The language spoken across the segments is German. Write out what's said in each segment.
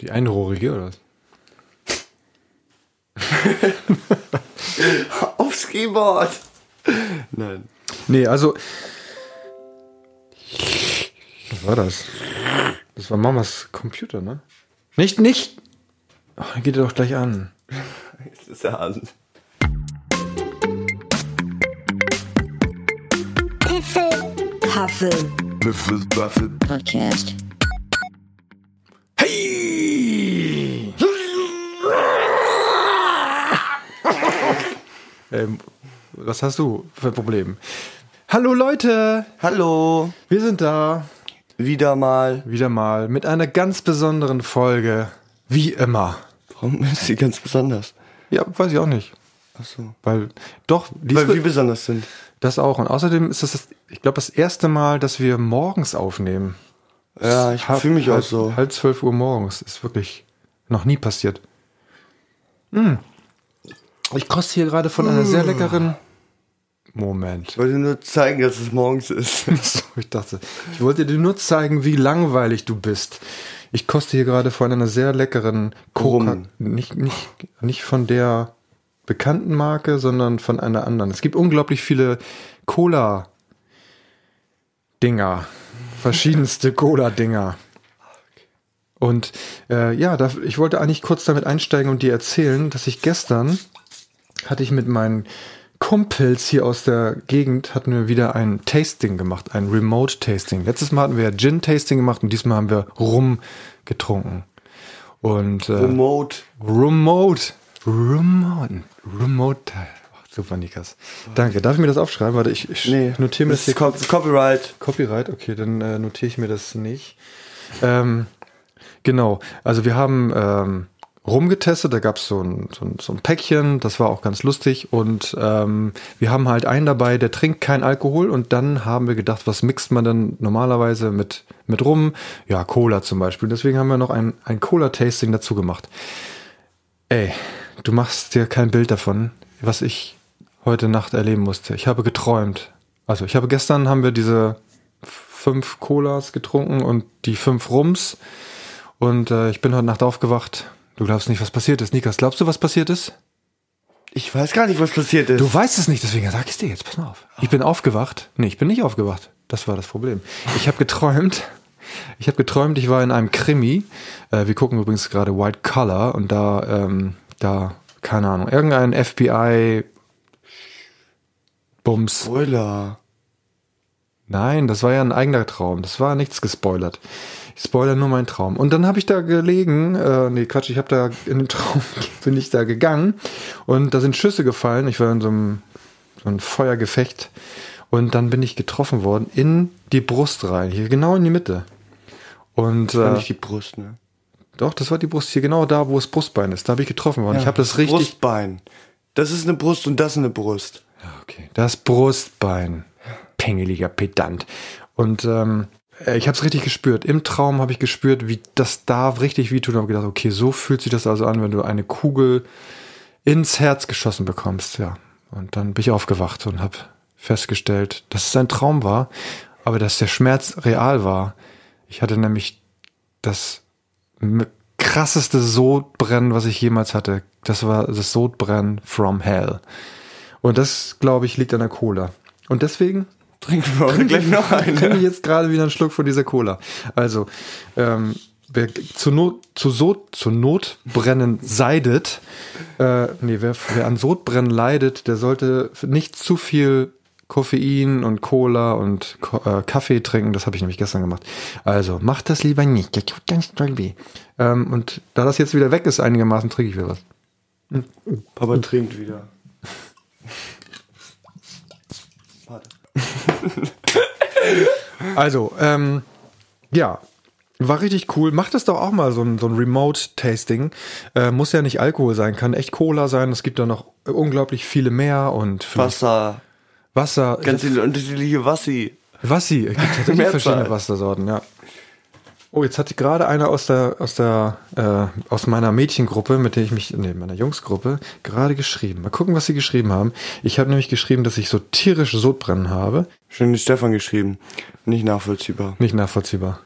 Die einrohrige oder was? Aufs Keyboard. Nein. Nee, also. Was war das? Das war Mamas Computer, ne? Nicht, nicht! Oh, dann geht er doch gleich an. Jetzt ist er an. Huffle Podcast. Ähm, was hast du für ein Problem? Hallo Leute! Hallo. Wir sind da. Wieder mal. Wieder mal mit einer ganz besonderen Folge. Wie immer. Warum ist sie ganz besonders? Ja, weiß ich auch nicht. Achso. Weil, doch, Weil wir besonders sind. das auch. Und außerdem ist das, das ich glaube, das erste Mal, dass wir morgens aufnehmen. Ja, ich fühle mich auch halb- so. Halb zwölf Uhr morgens. Ist wirklich noch nie passiert. Hm. Ich koste hier gerade von einer sehr leckeren. Moment. Ich wollte nur zeigen, dass es morgens ist. So, ich dachte, ich wollte dir nur zeigen, wie langweilig du bist. Ich koste hier gerade von einer sehr leckeren Coca. Rum. Nicht, nicht, nicht von der bekannten Marke, sondern von einer anderen. Es gibt unglaublich viele Cola-Dinger. Verschiedenste Cola-Dinger. Und äh, ja, da, ich wollte eigentlich kurz damit einsteigen und dir erzählen, dass ich gestern hatte ich mit meinen Kumpels hier aus der Gegend hatten wir wieder ein Tasting gemacht, ein Remote Tasting. Letztes Mal hatten wir ja Gin Tasting gemacht und diesmal haben wir Rum getrunken. Und äh, Remote. Remote, Remote, Remote. Ach, super, Nikas. Danke. Darf ich mir das aufschreiben? Warte, ich, ich Nee. notiere mir das das hier. Copyright. Copyright, okay, dann äh, notiere ich mir das nicht. Ähm, genau, also wir haben ähm, rumgetestet, da gab es so ein, so, so ein Päckchen, das war auch ganz lustig und ähm, wir haben halt einen dabei, der trinkt kein Alkohol und dann haben wir gedacht, was mixt man dann normalerweise mit, mit rum? Ja, Cola zum Beispiel. Deswegen haben wir noch ein, ein Cola-Tasting dazu gemacht. Ey, du machst dir kein Bild davon, was ich heute Nacht erleben musste. Ich habe geträumt. Also ich habe gestern haben wir diese fünf Colas getrunken und die fünf Rums und äh, ich bin heute Nacht aufgewacht. Du glaubst nicht, was passiert ist. Nikas, glaubst du, was passiert ist? Ich weiß gar nicht, was passiert ist. Du weißt es nicht, deswegen sag ich es dir jetzt. Pass mal auf. Ich bin aufgewacht. Nee, ich bin nicht aufgewacht. Das war das Problem. Ich habe geträumt. Ich habe geträumt, ich war in einem Krimi. Äh, wir gucken übrigens gerade White Collar und da, ähm, da, keine Ahnung, irgendein FBI Bums. Spoiler. Nein, das war ja ein eigener Traum. Das war nichts gespoilert. Ich spoilere nur meinen Traum. Und dann habe ich da gelegen, äh, nee, Quatsch, ich habe da in den Traum bin ich da gegangen und da sind Schüsse gefallen. Ich war in so einem, so einem Feuergefecht und dann bin ich getroffen worden in die Brust rein, hier genau in die Mitte. Und Das war äh, nicht die Brust, ne? doch, das war die Brust hier genau da, wo das Brustbein ist. Da habe ich getroffen worden. ich habe das richtig. Brustbein. Das ist eine Brust und das ist eine Brust. Ja, okay. Das Brustbein. Pengeliger Pedant. Und ähm, äh, ich habe es richtig gespürt. Im Traum habe ich gespürt, wie das da richtig wehtut. Und habe gedacht, okay, so fühlt sich das also an, wenn du eine Kugel ins Herz geschossen bekommst. Ja. Und dann bin ich aufgewacht und habe festgestellt, dass es ein Traum war, aber dass der Schmerz real war. Ich hatte nämlich das krasseste Sodbrennen, was ich jemals hatte. Das war das Sodbrennen from Hell. Und das, glaube ich, liegt an der Cola. Und deswegen Trinken wir heute gleich noch trinke eine. ich jetzt gerade wieder einen Schluck von dieser Cola. Also, ähm, wer zu Not, zu, Sod, zu Notbrennen seidet, äh, nee, wer, wer an Sodbrennen leidet, der sollte nicht zu viel Koffein und Cola und Ko äh, Kaffee trinken. Das habe ich nämlich gestern gemacht. Also, macht das lieber nicht. Das tut ganz doll weh. Ähm, und da das jetzt wieder weg ist, einigermaßen trinke ich wieder was. Papa trinkt wieder. Also, ähm, ja, war richtig cool. Macht das doch auch mal so ein, so ein Remote-Tasting. Äh, muss ja nicht Alkohol sein, kann echt Cola sein. Es gibt da noch unglaublich viele mehr und Wasser. Wasser. Ganz unterschiedliche Wassi. Wassi. Es gibt tatsächlich verschiedene Wassersorten, ja. Oh, jetzt hat gerade einer aus der, aus der, äh, aus meiner Mädchengruppe, mit der ich mich, nee, meiner Jungsgruppe, gerade geschrieben. Mal gucken, was sie geschrieben haben. Ich habe nämlich geschrieben, dass ich so tierisch Sodbrennen habe. Schön den Stefan geschrieben. Nicht nachvollziehbar. Nicht nachvollziehbar.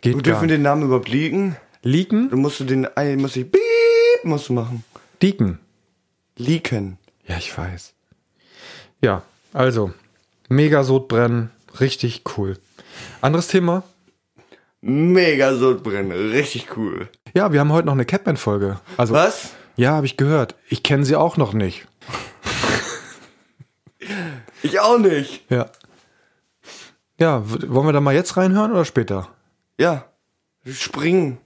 Geht Wir dürfen den Namen überblicken. Leaken? Du musst du den, Ei- musst du Piep, musst du machen. Deacon. Leaken. Ja, ich weiß. Ja, also, mega Sodbrennen, richtig cool. Anderes Thema? Mega Sodbrennen, richtig cool. Ja, wir haben heute noch eine Catman-Folge. Also, Was? Ja, habe ich gehört. Ich kenne sie auch noch nicht. Ich auch nicht. Ja. Ja, wollen wir da mal jetzt reinhören oder später? Ja. Springen.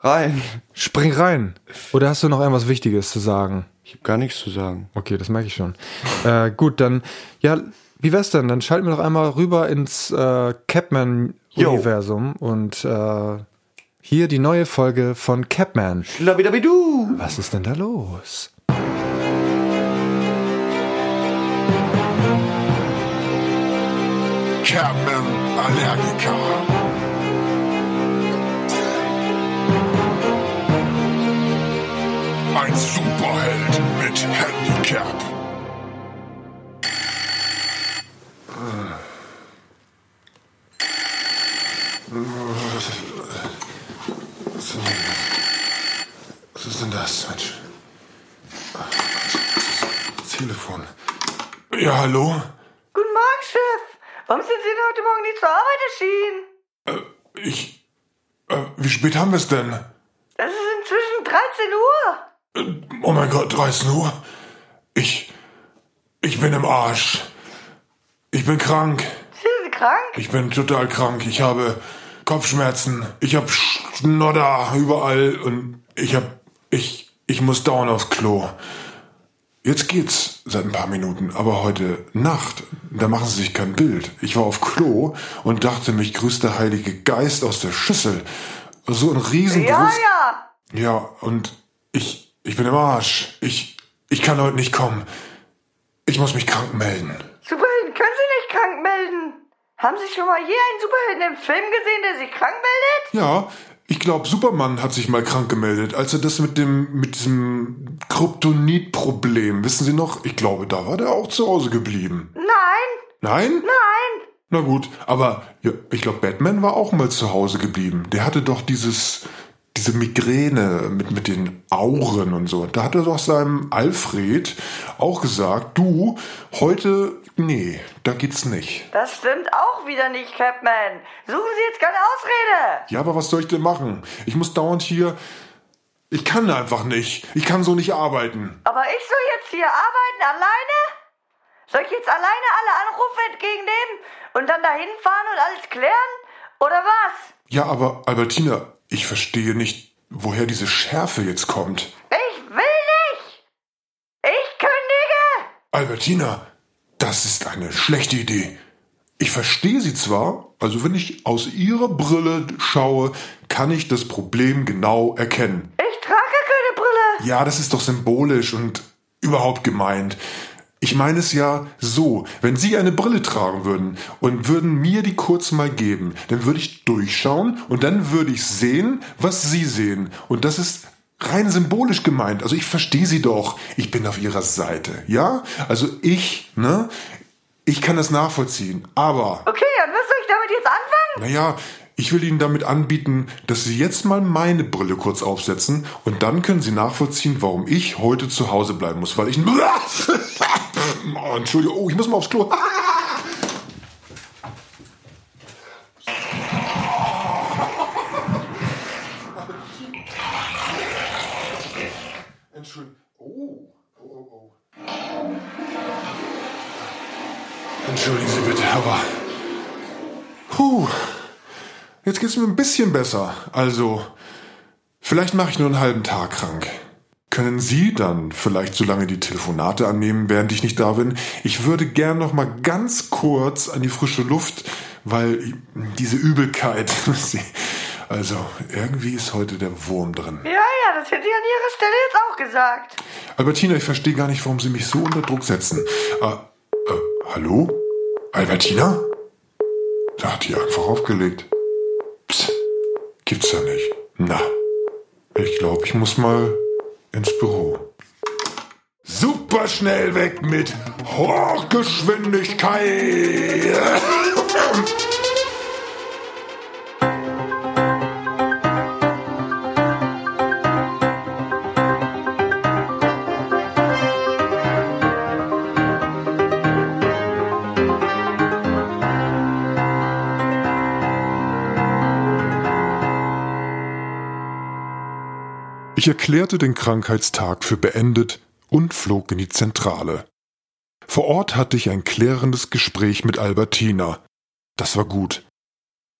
Rein. Spring rein. Oder hast du noch irgendwas Wichtiges zu sagen? Ich habe gar nichts zu sagen. Okay, das merke ich schon. äh, gut, dann, ja, wie wär's denn? Dann schalten wir doch einmal rüber ins äh, Capman-Universum und äh, hier die neue Folge von Capman. Labidabidu. Was ist denn da los? Capman Allergiker. Ein Superheld mit Handicap. Was ist denn das, Mensch? Das Telefon. Ja, hallo? Guten Morgen, Chef. Warum sind Sie denn heute Morgen nicht zur Arbeit erschienen? Ich. Äh, wie spät haben wir es denn? Es ist inzwischen 13 Uhr. Oh mein Gott, 13 Uhr. Ich. Ich bin im Arsch. Ich bin krank. Sind Sie krank? Ich bin total krank. Ich habe Kopfschmerzen. Ich habe Schnodder überall und ich habe. Ich. Ich muss dauernd aufs Klo. Jetzt geht's seit ein paar Minuten, aber heute Nacht, da machen Sie sich kein Bild. Ich war auf Klo und dachte, mich grüßt der Heilige Geist aus der Schüssel. So ein riesengroß. Ja, ja. Ja, und ich, ich bin im Arsch. Ich, ich kann heute nicht kommen. Ich muss mich krank melden. Superhelden. Haben Sie schon mal je einen Superhelden im Film gesehen, der sich krank meldet? Ja, ich glaube, Superman hat sich mal krank gemeldet, als er das mit dem, mit diesem Kryptonit-Problem, wissen Sie noch? Ich glaube, da war der auch zu Hause geblieben. Nein, Nein? nein. Na gut, aber ja, ich glaube, Batman war auch mal zu Hause geblieben. Der hatte doch dieses, diese Migräne mit, mit den Auren und so. Da hat er doch seinem Alfred auch gesagt, du, heute, nee, da geht's nicht. Das stimmt auch wieder nicht, Capman. Suchen Sie jetzt keine Ausrede. Ja, aber was soll ich denn machen? Ich muss dauernd hier. Ich kann einfach nicht. Ich kann so nicht arbeiten. Aber ich soll jetzt hier arbeiten alleine? Soll ich jetzt alleine alle Anrufe entgegennehmen und dann dahin fahren und alles klären? Oder was? Ja, aber Albertina, ich verstehe nicht, woher diese Schärfe jetzt kommt. Ich will nicht. Ich kündige. Albertina, das ist eine schlechte Idee. Ich verstehe sie zwar, also wenn ich aus ihrer Brille schaue, kann ich das Problem genau erkennen. Ich trage keine Brille. Ja, das ist doch symbolisch und überhaupt gemeint. Ich meine es ja so, wenn Sie eine Brille tragen würden und würden mir die kurz mal geben, dann würde ich durchschauen und dann würde ich sehen, was Sie sehen. Und das ist rein symbolisch gemeint. Also ich verstehe Sie doch. Ich bin auf Ihrer Seite. Ja? Also ich, ne? Ich kann das nachvollziehen. Aber Okay, und was soll ich damit jetzt anfangen? naja, ich will Ihnen damit anbieten, dass Sie jetzt mal meine Brille kurz aufsetzen und dann können Sie nachvollziehen, warum ich heute zu Hause bleiben muss, weil ich... Oh, Entschuldigung, oh, ich muss mal aufs Klo. Oh, oh, oh. Entschuldigen Sie bitte, aber... Puh. Jetzt geht's mir ein bisschen besser. Also, vielleicht mache ich nur einen halben Tag krank. Können Sie dann vielleicht so lange die Telefonate annehmen, während ich nicht da bin? Ich würde gern noch mal ganz kurz an die frische Luft, weil diese Übelkeit, also irgendwie ist heute der Wurm drin. Ja, ja, das hätte ich an Ihrer Stelle jetzt auch gesagt. Albertina, ich verstehe gar nicht, warum Sie mich so unter Druck setzen. Äh, äh, hallo? Albertina? Da hat die einfach aufgelegt. Psst, gibt's ja nicht. Na, ich glaube, ich muss mal ins Büro. Super schnell weg mit Hochgeschwindigkeit. Ich erklärte den Krankheitstag für beendet und flog in die Zentrale. Vor Ort hatte ich ein klärendes Gespräch mit Albertina. Das war gut.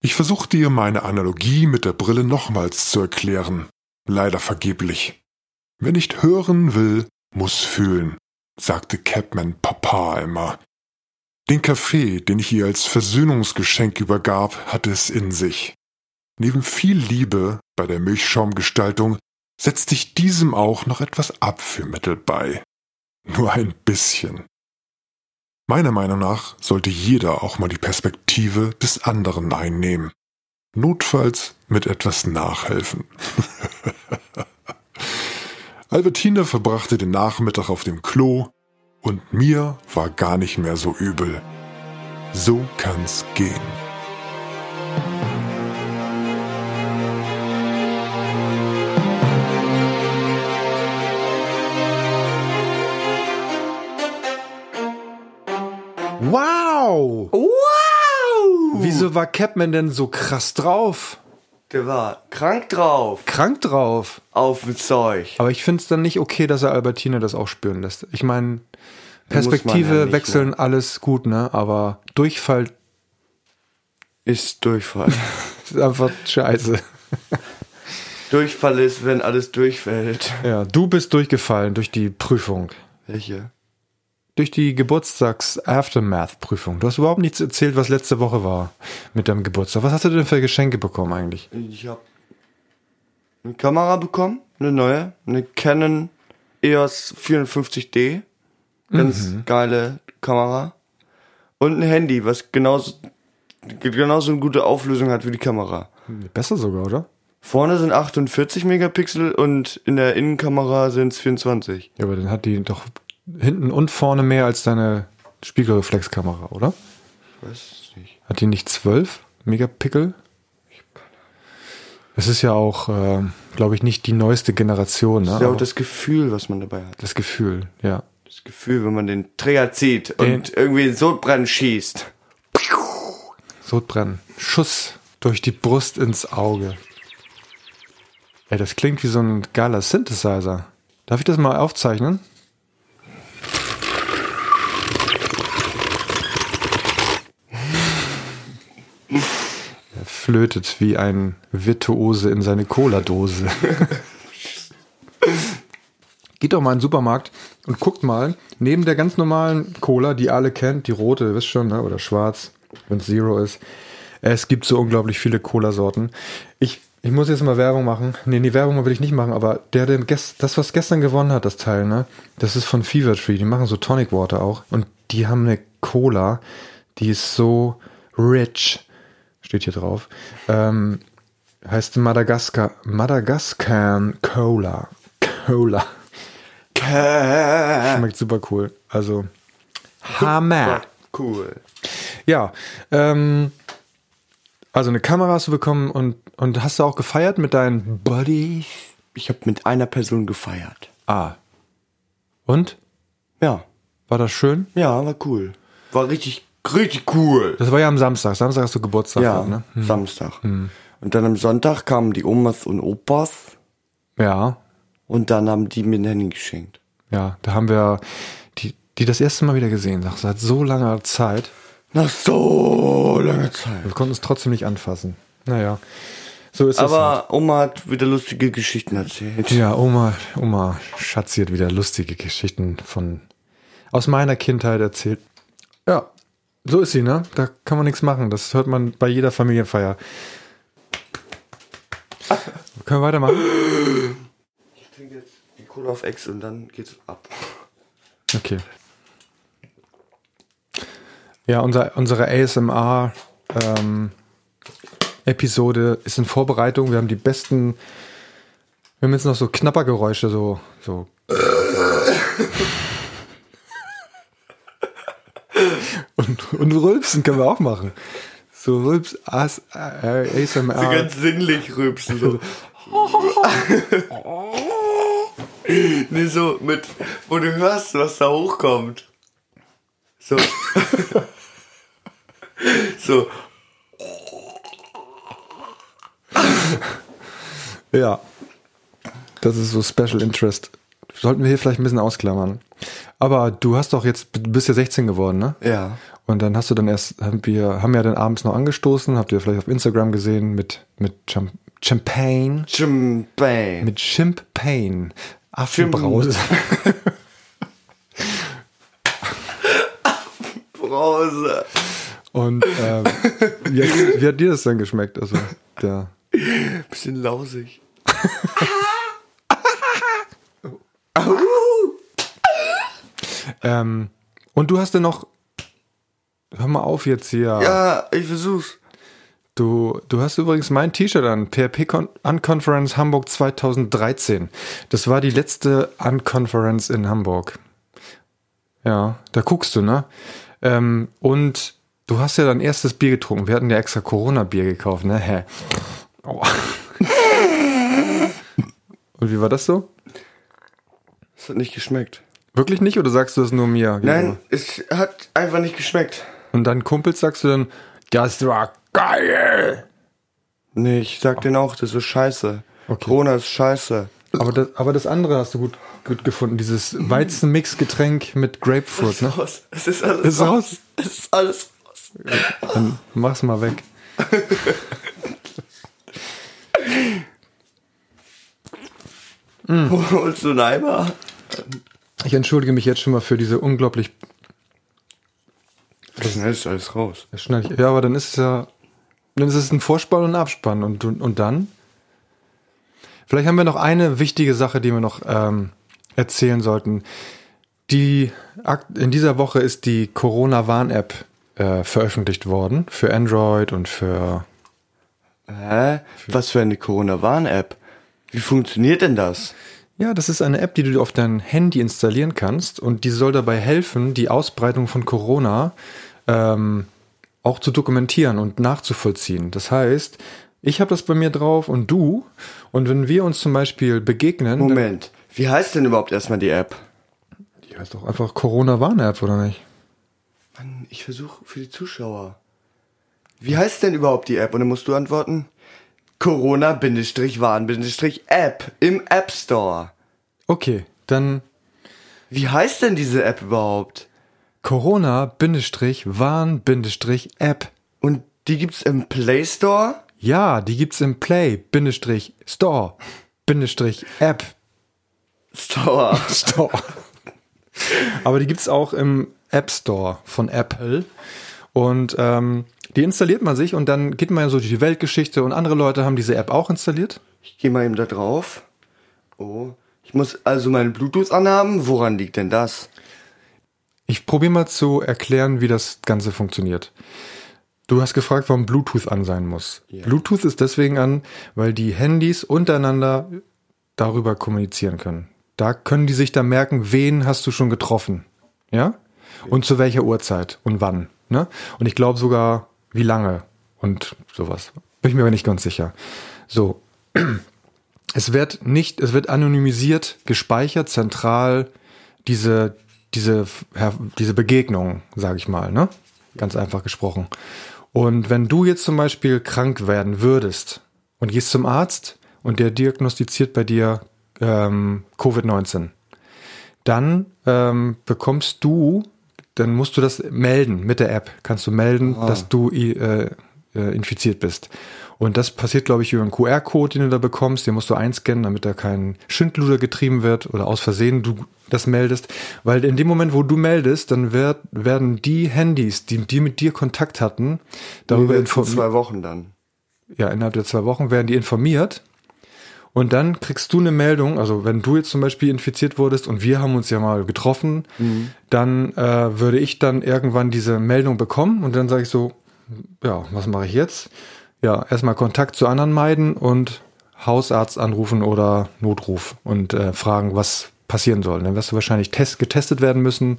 Ich versuchte ihr meine Analogie mit der Brille nochmals zu erklären. Leider vergeblich. Wer nicht hören will, muss fühlen, sagte Capman Papa immer. Den Kaffee, den ich ihr als Versöhnungsgeschenk übergab, hatte es in sich. Neben viel Liebe bei der Milchschaumgestaltung setzte ich diesem auch noch etwas Abführmittel bei. Nur ein bisschen. Meiner Meinung nach sollte jeder auch mal die Perspektive des anderen einnehmen. Notfalls mit etwas nachhelfen. Albertina verbrachte den Nachmittag auf dem Klo und mir war gar nicht mehr so übel. So kann's gehen. Wow! Wow! Wieso war Capman denn so krass drauf? Der war krank drauf. Krank drauf. Auf dem Zeug. Aber ich finde es dann nicht okay, dass er Albertina das auch spüren lässt. Ich meine, Perspektive ja nicht, wechseln, alles gut, ne? Aber Durchfall Ist Durchfall. ist einfach scheiße. Durchfall ist, wenn alles durchfällt. Ja, du bist durchgefallen durch die Prüfung. Welche? Durch die Geburtstags-Aftermath-Prüfung. Du hast überhaupt nichts erzählt, was letzte Woche war mit deinem Geburtstag. Was hast du denn für Geschenke bekommen eigentlich? Ich habe eine Kamera bekommen, eine neue, eine Canon EOS 54D. Ganz geile Kamera. Und ein Handy, was genauso, genauso eine gute Auflösung hat wie die Kamera. Besser sogar, oder? Vorne sind 48 Megapixel und in der Innenkamera sind es 24. Ja, aber dann hat die doch hinten und vorne mehr als deine Spiegelreflexkamera, oder? Ich weiß es nicht. Hat die nicht 12 Megapixel? Es ist ja auch, äh, glaube ich, nicht die neueste Generation. Ne? Das ist ja auch das Gefühl, was man dabei hat. das Gefühl, ja. Das Gefühl, wenn man den Trigger zieht und irgendwie in Sodbrennen schießt. Sodbrennen. Schuss durch die Brust ins Auge. Ey, das klingt wie so ein geiler Synthesizer. Darf ich das mal aufzeichnen? Er flötet wie ein Virtuose in seine Cola-Dose. Geht doch mal in den Supermarkt und guckt mal, neben der ganz normalen Cola, die alle kennt, die rote, ihr wisst schon, ne? oder schwarz, wenn es Zero ist. Es gibt so unglaublich viele Cola-Sorten. Ich, ich muss jetzt mal Werbung machen. Nee, die Werbung will ich nicht machen, aber der, der das, was gestern gewonnen hat, das Teil, ne? Das ist von Fever Tree. Die machen so Tonic Water auch. Und die haben eine Cola, die ist so rich. Steht hier drauf. Ähm, heißt Madagaskar, Madagaskar Cola. Cola. Schmeckt super cool. Also, Hammer. Cool. Ja, ähm, also eine Kamera hast du bekommen und, und hast du auch gefeiert mit deinen Buddies? Ich habe mit einer Person gefeiert. Ah. Und? Ja. War das schön? Ja, war cool. War richtig, richtig cool. Das war ja am Samstag. Samstag hast du Geburtstag, Ja, ne? Samstag. Und dann am Sonntag kamen die Omas und Opas Ja, und dann haben die mir ein Handy geschenkt. ja. Da haben wir die, die das erste Mal wieder gesehen, nach seit so langer Zeit. Nach so langer Zeit. Wir konnten es trotzdem nicht anfassen. Naja, so ist es. halt. Aber Oma hat wieder lustige Geschichten erzählt. Ja, Oma, Oma Schatzi hat wieder lustige Geschichten von aus meiner Kindheit erzählt. Ja, so ist sie, ne? Da kann man nichts machen. Das hört man bei jeder Familienfeier. Können wir weitermachen? Ich trinke jetzt die Cola auf Ex und dann geht's ab. Okay. Ja, unser, unsere ASMR ähm, Episode ist in Vorbereitung. Wir haben die besten. Wir haben jetzt noch so Knappergeräusche, so, so. Und, und Rülpsen können wir auch machen. So Rülps, As, äh, ASMR. Ganz sinnlich rübsen. So. nee, so mit, wo du hörst, was da hochkommt. So. so. Ja. Das ist so Special Interest. Sollten wir hier vielleicht ein bisschen ausklammern. Aber du hast doch jetzt, du bist ja 16 geworden, ne? Ja. Und dann hast du dann erst, haben wir, haben ja dann abends noch angestoßen, habt ihr vielleicht auf Instagram gesehen mit, mit Cham Champagne, Champagne. mit Champagne, Affenbrause. Brause. Und ähm, wie, hat, wie hat dir das dann geschmeckt? Also der, Bisschen lausig. ähm, und du hast dann noch, hör mal auf jetzt hier. Ja, ich versuch's. Du, du hast übrigens mein T-Shirt an, PHP Con Unconference Hamburg 2013. Das war die letzte Unconference in Hamburg. Ja, da guckst du, ne? Ähm, und du hast ja dein erstes Bier getrunken. Wir hatten ja extra Corona-Bier gekauft, ne? Hä? Aua. und wie war das so? Es hat nicht geschmeckt. Wirklich nicht oder sagst du es nur mir? Nein, es hat einfach nicht geschmeckt. Und deinen Kumpels sagst du dann, das war geil. Nee, ich sag denen auch, das ist scheiße. Okay. Corona ist scheiße. Aber das, aber das andere hast du gut, gut gefunden, dieses Weizenmix-Getränk mit Grapefruit, ne? raus. Es ist alles Ist raus. Es ist alles raus. Dann mach's mal weg. Holst du einen Eimer? Ich entschuldige mich jetzt schon mal für diese unglaublich. Das ist alles raus. Das schneide ich, ja, aber dann ist es ja. Dann ist es ein Vorspann und ein Abspann. Und, und, und dann? Vielleicht haben wir noch eine wichtige Sache, die wir noch ähm, erzählen sollten. Die, in dieser Woche ist die Corona-Warn-App äh, veröffentlicht worden für Android und für Hä? Was für eine Corona-Warn-App? Wie funktioniert denn das? Ja, das ist eine App, die du auf dein Handy installieren kannst und die soll dabei helfen, die Ausbreitung von Corona ähm, auch zu dokumentieren und nachzuvollziehen. Das heißt, ich habe das bei mir drauf und du. Und wenn wir uns zum Beispiel begegnen, Moment. Wie heißt denn überhaupt erstmal die App? die heißt doch einfach Corona-Warn-App, oder nicht? Mann, ich versuche für die Zuschauer. Wie heißt denn überhaupt die App? Und dann musst du antworten. Corona-Warn-App im App Store. Okay, dann Wie heißt denn diese App überhaupt? Corona-Warn-App. Und die gibt's im Play Store? Ja, die gibt's im Play-Store-App. Store. Store. Aber die gibt's auch im App Store von Apple. Und ähm, die installiert man sich und dann geht man ja so durch die Weltgeschichte und andere Leute haben diese App auch installiert. Ich gehe mal eben da drauf. Oh. Ich muss also meinen Bluetooth anhaben. Woran liegt denn das? Ich probiere mal zu erklären, wie das Ganze funktioniert. Du hast gefragt, warum Bluetooth an sein muss. Bluetooth ist deswegen an, weil die Handys untereinander darüber kommunizieren können. Da können die sich dann merken, wen hast du schon getroffen. Ja? Und zu welcher Uhrzeit und wann. Ne? Und ich glaube sogar, wie lange und sowas. Bin ich mir aber nicht ganz sicher. So. Es wird nicht, es wird anonymisiert gespeichert, zentral diese, diese, diese Begegnung, sage ich mal, ne? Ganz einfach gesprochen. Und wenn du jetzt zum Beispiel krank werden würdest und gehst zum Arzt und der diagnostiziert bei dir ähm, Covid-19, dann ähm, bekommst du, dann musst du das melden mit der App. Kannst du melden, dass du äh, äh, infiziert bist. Und das passiert, glaube ich, über einen QR-Code, den du da bekommst. Den musst du einscannen, damit da kein Schindluder getrieben wird oder aus Versehen du das meldest. Weil in dem Moment, wo du meldest, dann wird, werden die Handys, die, die mit dir Kontakt hatten, darüber informiert zwei Wochen dann. ja, innerhalb der zwei Wochen werden die informiert. Und dann kriegst du eine Meldung, also wenn du jetzt zum Beispiel infiziert wurdest und wir haben uns ja mal getroffen, dann äh, würde ich dann irgendwann diese Meldung bekommen und dann sage ich so, ja, was mache ich jetzt? Ja, erstmal Kontakt zu anderen meiden und Hausarzt anrufen oder Notruf und äh, fragen, was passieren soll. Dann wirst du wahrscheinlich test getestet werden müssen.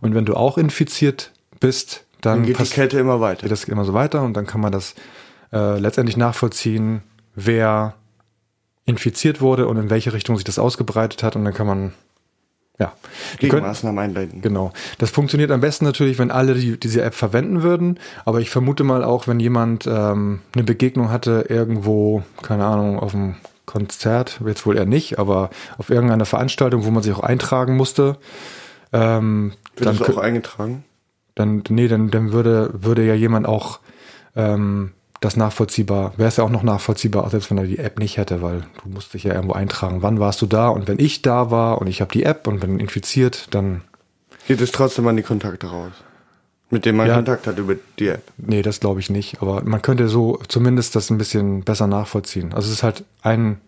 Und wenn du auch infiziert bist, dann, Dann geht die Kette immer weiter. geht das immer so weiter und dann kann man das äh, letztendlich nachvollziehen, wer infiziert wurde und in welche Richtung sich das ausgebreitet hat und dann kann man ja Gegenmaßnahmen einleiten. Genau. Das funktioniert am besten natürlich, wenn alle die, diese App verwenden würden. Aber ich vermute mal auch, wenn jemand ähm, eine Begegnung hatte irgendwo, keine Ahnung, auf dem Konzert, jetzt wohl eher nicht, aber auf irgendeiner Veranstaltung, wo man sich auch eintragen musste. Ähm, Wird dann, das auch eingetragen? dann, nee, dann, dann würde, würde ja jemand auch ähm, das nachvollziehbar, wäre es ja auch noch nachvollziehbar, auch selbst wenn er die App nicht hätte, weil du musst dich ja irgendwo eintragen, wann warst du da und wenn ich da war und ich habe die App und bin infiziert, dann, Geht es trotzdem an die Kontakte raus? Mit denen man Ja. Kontakt hat über die App. nee, das glaube ich nicht, aber man könnte so zumindest das ein bisschen besser nachvollziehen. Also es ist halt ein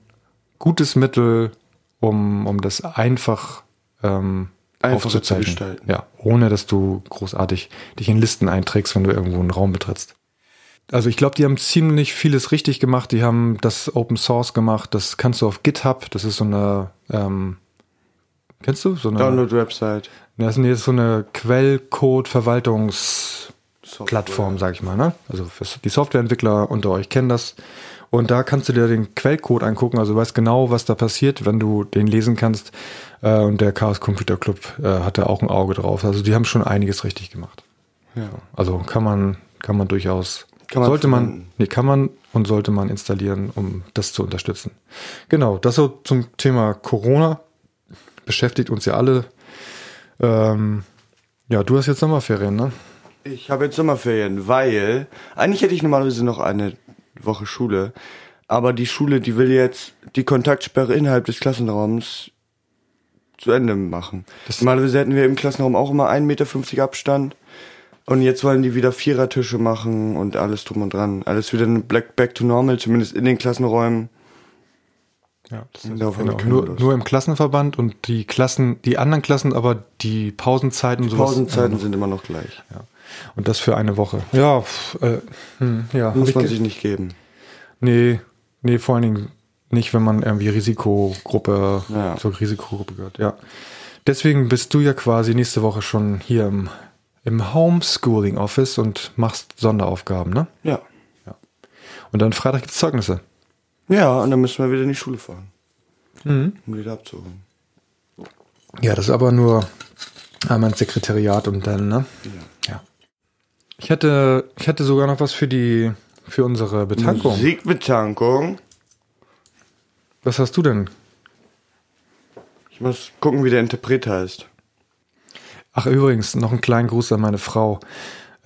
gutes Mittel, um, um das einfach ähm, Einfacher zu aufzuzeichnen. Ja, ohne dass du großartig dich in Listen einträgst, wenn du irgendwo einen Raum betrittst. Also ich glaube, die haben ziemlich vieles richtig gemacht. Die haben das Open Source gemacht. Das kannst du auf GitHub. Das ist so eine, ähm, kennst du? So eine, Download-Website. das ist nee, das ist so eine Quellcode-Verwaltungsplattform, sag ich mal. Ne? Also die Softwareentwickler unter euch kennen das. Und da kannst du dir den Quellcode angucken. Also du weißt genau, was da passiert, wenn du den lesen kannst. Äh, und der Chaos Computer Club äh, hat da auch ein Auge drauf. Also die haben schon einiges richtig gemacht. Ja. Also kann man, kann man durchaus, Kann man sollte man, nee, kann man und sollte man installieren, um das zu unterstützen. Genau, das so zum Thema Corona. Beschäftigt uns ja alle. Ähm, ja, du hast jetzt Sommerferien, ne? Ich habe jetzt Sommerferien, weil eigentlich hätte ich normalerweise noch eine Woche Schule, aber die Schule, die will jetzt die Kontaktsperre innerhalb des Klassenraums zu Ende machen. normalerweise hätten wir im Klassenraum auch immer 1,50 Meter Abstand und jetzt wollen die wieder Vierertische machen und alles drum und dran. Alles wieder ein Black Back to Normal, zumindest in den Klassenräumen. Ja, genau, keine nur, nur im Klassenverband und die Klassen, die anderen Klassen, aber die Pausenzeiten und sowas. Pausenzeiten sind immer noch gleich. Ja. Und das für eine Woche. Ja, äh, hm, ja. Muss ich man sich nicht geben. Nee, nee, vor allen Dingen nicht, wenn man irgendwie Risikogruppe Ja. zur Risikogruppe gehört. Ja. Deswegen bist du ja quasi nächste Woche schon hier im, im Homeschooling Office und machst Sonderaufgaben, ne? Ja. Und dann Freitag gibt's Zeugnisse. Ja, und dann müssen wir wieder in die Schule fahren. Mhm. Um wieder abzuholen. Ja, das ist aber nur einmal ins Sekretariat und dann, ne? Ja. Ich hätte, ich hätte sogar noch was für die, für unsere Betankung. Musikbetankung. Was hast du denn? Ich muss gucken, wie der Interpret heißt. Ach, übrigens, noch einen kleinen Gruß an meine Frau.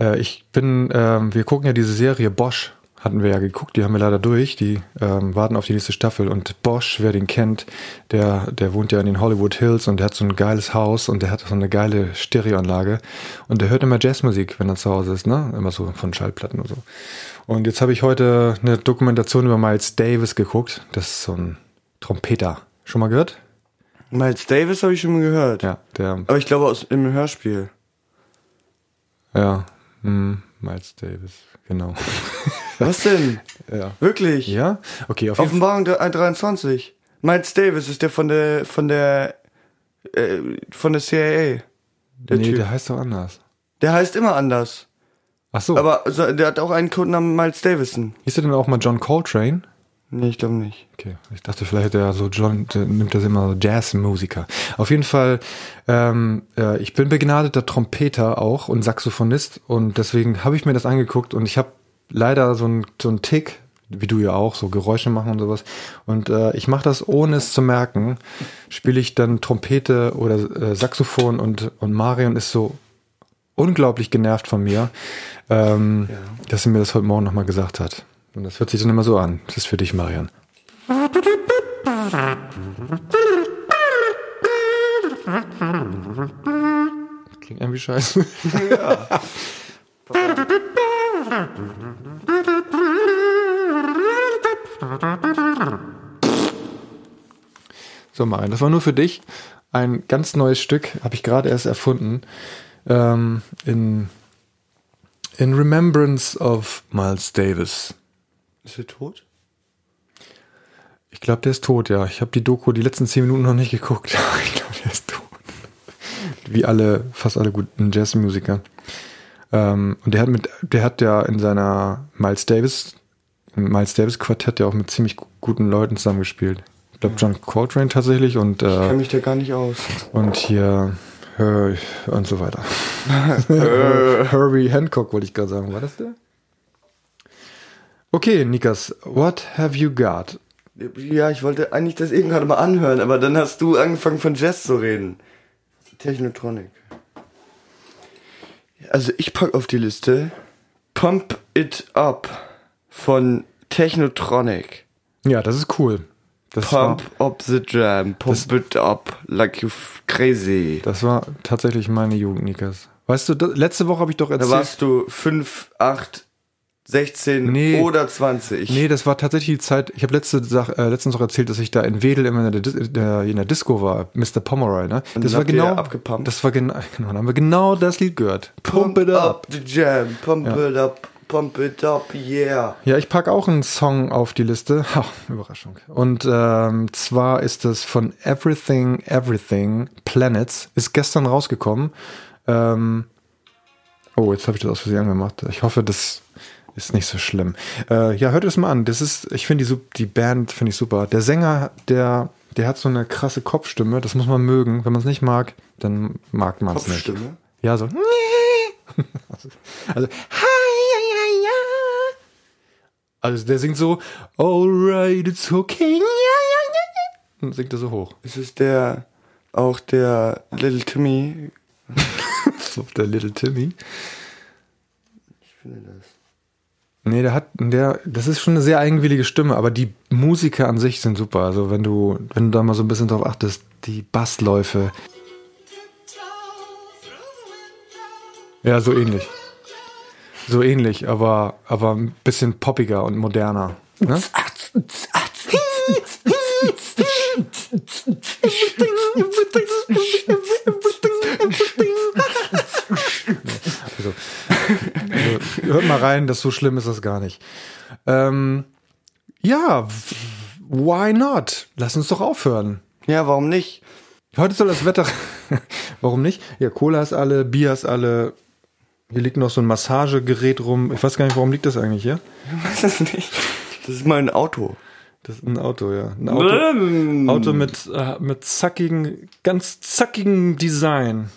Äh, ich bin, ähm, wir gucken ja diese Serie Bosch, hatten wir ja geguckt, die haben wir leider durch, die ähm, warten auf die nächste Staffel. Und Bosch, wer den kennt, der, der wohnt ja in den Hollywood Hills und der hat so ein geiles Haus und der hat so eine geile Stereoanlage. Und der hört immer Jazzmusik, wenn er zu Hause ist, ne? Immer so von Schallplatten und so. Und jetzt habe ich heute eine Dokumentation über Miles Davis geguckt. Das ist so ein Trompeter. Schon mal gehört? Miles Davis habe ich schon mal gehört. Ja, der Aber ich glaube aus im Hörspiel. Ja, hm, Miles Davis, genau. Was denn? ja. Wirklich? Ja? Okay, auf jeden Fall. Offenbarung 23. Miles Davis ist der von der von der äh, von der CIA. Der Nee, Typ. der heißt doch anders. Der heißt immer anders. Ach so. Aber der hat auch einen Codenamen Miles Davison. hieß der denn auch mal John Coltrane? Nee, ich glaube nicht. Okay, ich dachte vielleicht der so John, nimmt das immer so Jazzmusiker. Auf jeden Fall, ähm, äh, ich bin begnadeter Trompeter auch und Saxophonist und deswegen habe ich mir das angeguckt und ich habe leider so einen so einen Tick, wie du ja auch, so Geräusche machen und sowas. Und äh, ich mache das ohne es zu merken. Spiele ich dann Trompete oder äh, Saxophon und und Marion ist so unglaublich genervt von mir, ähm, dass sie mir das heute Morgen nochmal gesagt hat. Und das hört sich dann immer so an. Das ist für dich, Marian. Klingt irgendwie scheiße. So, Marian, das war nur für dich. Ein ganz neues Stück, habe ich gerade erst erfunden. Ähm, in, in Remembrance of Miles Davis. Ist er tot? Ich glaube, der ist tot, ja. Ich habe die Doku die letzten zehn Minuten noch nicht geguckt. ich glaube, der ist tot. Wie alle, fast alle guten Jazzmusiker. Ähm, und der hat mit, der hat ja in seiner Miles Davis, Miles Davis Quartett ja auch mit ziemlich gu- guten Leuten zusammengespielt. Ich glaube, John Coltrane tatsächlich und, Ich kenne äh, mich da gar nicht aus. und hier äh, und so weiter. Herbie Hancock wollte ich gerade sagen. War das der? Okay, Nikas, what have you got? Ja, ich wollte eigentlich das eben gerade mal anhören, aber dann hast du angefangen von Jazz zu reden. Technotronic. Also ich pack auf die Liste Pump It Up von Technotronic. Ja, das ist cool. Das Pump war, up the jam, pump it up like you crazy. das war tatsächlich meine Jugend, Nikas. Weißt du, das, letzte Woche habe ich doch Da erzählt. warst du 5, 8, 16 Nee. oder 20. Nee, das war tatsächlich die Zeit. Ich habe letzte Sach, äh, letztens noch erzählt, dass ich da in Wedel immer in der, Dis- der, in der Disco war, Mr. Pomeroy, ne? Und das war genau. abgepumpt? Das war genau, genau, dann haben wir genau das Lied gehört. Pump it up. the jam, pump it up, pump it up, yeah. Ja, ich pack auch einen Song auf die Liste. Ha, Überraschung. Und ähm, zwar ist es von Everything, Everything Planets. Ist gestern rausgekommen. Ähm, oh, jetzt habe ich das aus Versehen angemacht. Ich hoffe, das ist nicht so schlimm. Äh, ja, hört es mal an. Das ist, ich finde die, die Band finde ich super. Der Sänger, der, der hat so eine krasse Kopfstimme. Das muss man mögen. Wenn man es nicht mag, dann mag man es nicht. Kopfstimme? Ja, so. Also, also also der singt so, alright, it's okay. Und singt er so hoch. Ist es der, auch der Little Timmy? So, der Little Timmy. Ich finde das. Nee, der hat, der, das ist schon eine sehr eigenwillige Stimme, aber die Musiker an sich sind super. Also wenn du, wenn du da mal so ein bisschen drauf achtest, die Bassläufe. Ja, so ähnlich. So ähnlich, aber, aber ein bisschen poppiger und moderner. Ne? Also, also, hört mal rein, das so schlimm ist das gar nicht. Ähm, ja, why not? Lass uns doch aufhören. Ja, warum nicht? Heute soll das Wetter. Warum nicht? Ja, Cola ist alle, Bier ist alle. Hier liegt noch so ein Massagegerät rum. Ich weiß gar nicht, warum liegt das eigentlich hier? Ich weiß es nicht. Das ist mein Auto. Das ist ein Auto, ja. Ein Auto, Auto mit, äh, mit zackigen, ganz zackigen Design.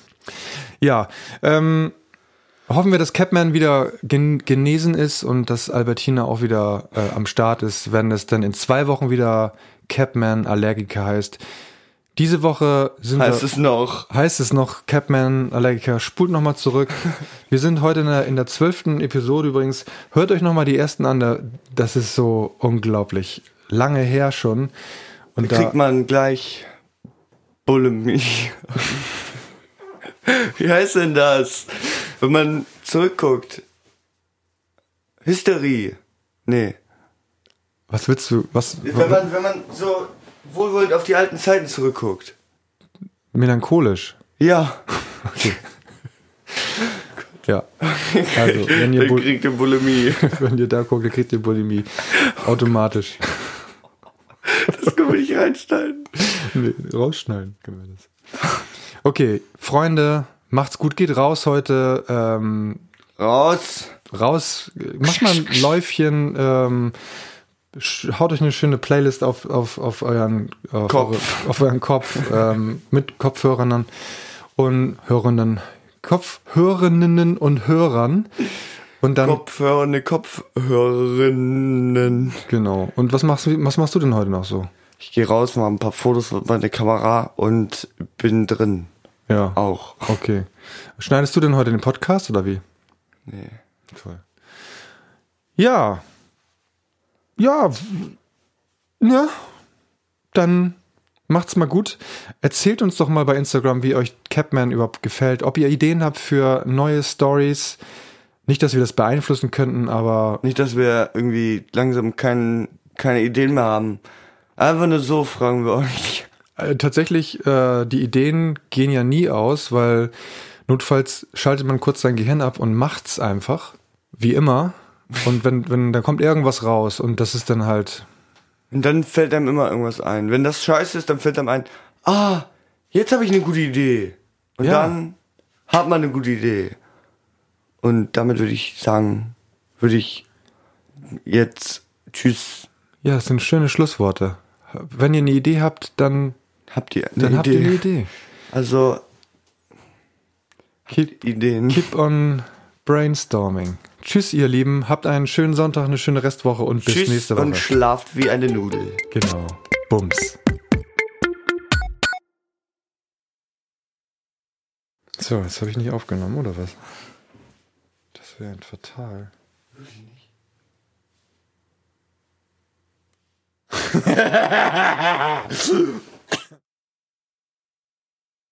Ja, ähm, hoffen wir, dass Capman wieder gen genesen ist und dass Albertina auch wieder äh, am Start ist, wenn es dann in zwei Wochen wieder Capman Allergiker heißt. Diese Woche sind Heißt wir, es noch? heißt es noch Capman Allergiker, spult nochmal zurück. Wir sind heute in der, in der zwölften Episode übrigens. Hört euch nochmal die ersten an, da- das ist so unglaublich lange her schon. Und da, Kriegt man gleich Bulimie. Wie heißt denn das? Wenn man zurückguckt. Hysterie. Nee. was willst du, was, Wenn man, wenn man so wohlwollend auf die alten Zeiten zurückguckt. melancholisch. Ja. Ja. Also, wenn ihr, Bul kriegt ihr Bulimie. wenn ihr da guckt, dann kriegt ihr Bulimie. Automatisch. Das können wir nicht reinsteigen. Nee, rausschneiden können wir das. Okay, Freunde, macht's gut, geht raus heute. Ähm, Raus. raus, macht mal ein Läufchen, ähm, haut euch eine schöne Playlist auf, auf, auf euren auf Kopf. Eure, auf euren Kopf ähm, mit Kopfhörern und Hörenden, Kopfhörerinnen und Hörern. Und dann, Kopfhörende Kopfhörerinnen. genau. Und was machst du, was machst du denn heute noch so? Ich gehe raus, mache ein paar Fotos mit meiner Kamera und bin drin. Ja. Auch. Okay. Schneidest du denn heute den Podcast oder wie? Nee. Toll. Ja. Ja. Ja. Dann macht's mal gut. Erzählt uns doch mal bei Instagram, wie euch Capman überhaupt gefällt. Ob ihr Ideen habt für neue Stories. Nicht, dass wir das beeinflussen könnten, aber Nicht, dass wir irgendwie langsam kein, keine Ideen mehr haben. Einfach nur so fragen wir euch. Äh, tatsächlich, äh, die Ideen gehen ja nie aus, weil notfalls schaltet man kurz sein Gehirn ab und macht's einfach. Wie immer. Und wenn, wenn, da kommt irgendwas raus und das ist dann halt, Und dann fällt einem immer irgendwas ein. Wenn das scheiße ist, dann fällt einem ein, ah, jetzt habe ich eine gute Idee. Und Ja. dann hat man eine gute Idee. Und damit würde ich sagen, würde ich jetzt tschüss. Ja, das sind schöne Schlussworte. Wenn ihr eine Idee habt, dann, Habt ihr eine dann habt Idee? ihr eine Idee. Also Keep, Ideen. keep on brainstorming. Tschüss, ihr Lieben. Habt einen schönen Sonntag, eine schöne Restwoche und bis Tschüss nächste Woche. und schlaft wie eine Nudel. genau. Bums. So, jetzt habe ich nicht aufgenommen, oder was? Das wäre fatal.